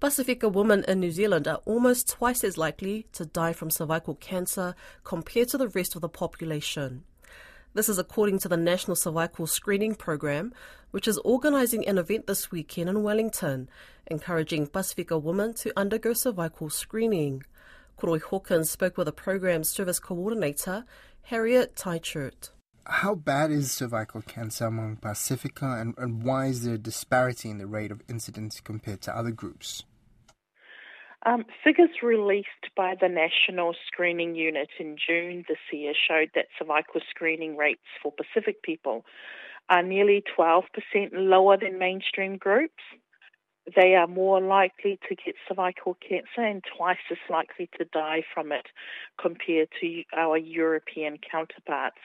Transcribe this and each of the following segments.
Pasifika women in New Zealand are almost twice as likely to die from cervical cancer compared to the rest of the population. This is according to the National Cervical Screening Program, which is organising an event this weekend in Wellington, encouraging Pasifika women to undergo cervical screening. Koroi Hawkins spoke with the program's service coordinator, Harriet Teichert. How bad is cervical cancer among Pasifika, and, and why is there a disparity in the rate of incidence compared to other groups? Um, figures released by the National Screening Unit in June this year showed that cervical screening rates for Pacific people are nearly 12% lower than mainstream groups they are more likely to get cervical cancer and twice as likely to die from it compared to our European counterparts.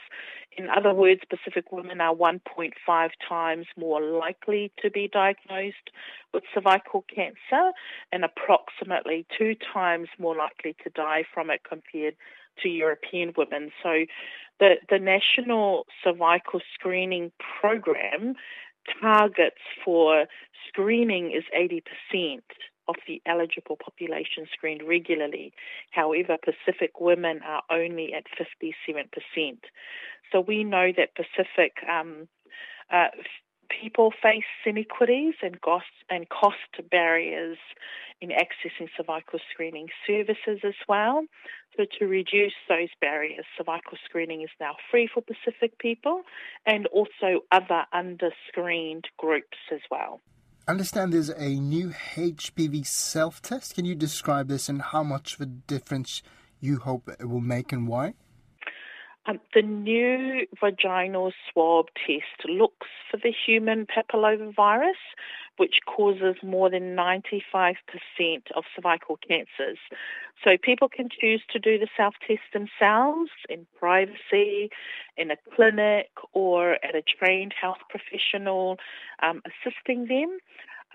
In other words, Pacific women are 1.5 times more likely to be diagnosed with cervical cancer and approximately two times more likely to die from it compared to European women. So the, the National Cervical Screening Program targets for screening is 80% of the eligible population screened regularly. However, Pacific women are only at 57%. So we know that Pacific um, uh, people face inequities and cost, and cost barriers in accessing cervical screening services as well. So to reduce those barriers, cervical screening is now free for Pacific people and also other under-screened groups as well. understand there's a new HPV self-test. Can you describe this and how much of a difference you hope it will make and why? Um, the new vaginal swab test looks for the human papillomavirus, which causes more than 95% of cervical cancers. So people can choose to do the self test themselves in privacy, in a clinic, or at a trained health professional um, assisting them.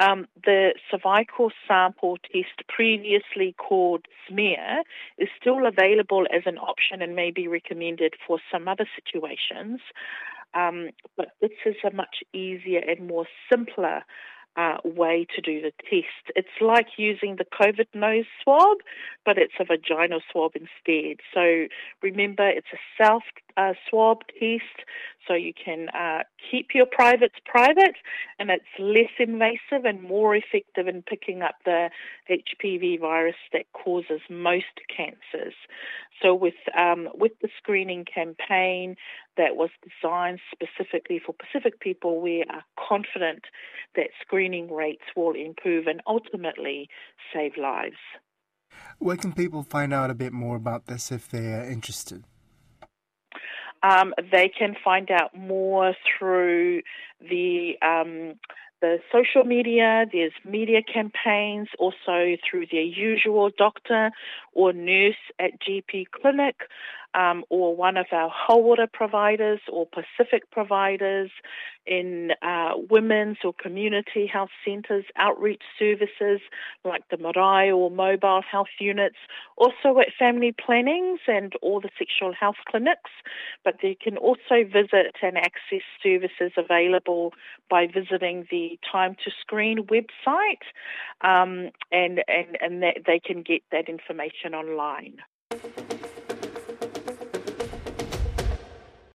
Um, the cervical sample test, previously called smear, is still available as an option and may be recommended for some other situations. Um, but this is a much easier and more simpler uh, way to do the test. It's like using the COVID nose swab, but it's a vaginal swab instead. So remember, it's a self uh, swab test, so you can uh, keep your privates private, and it's less invasive and more effective in picking up the HPV virus that causes most cancers. So with um, with the screening campaign that was designed specifically for Pacific people, we are confident that screening rates will improve and ultimately save lives. Where can people find out a bit more about this if they are interested? Um, they can find out more through the um, the social media. There's media campaigns, also through their usual doctor or nurse at GP clinic um, or one of our hauora providers or Pacific providers in uh, women's or community health centres, outreach services like the marae or mobile health units, also at family plannings and all the sexual health clinics. But they can also visit and access services available by visiting the Time to Screen website, um, and and and that they can get that information online.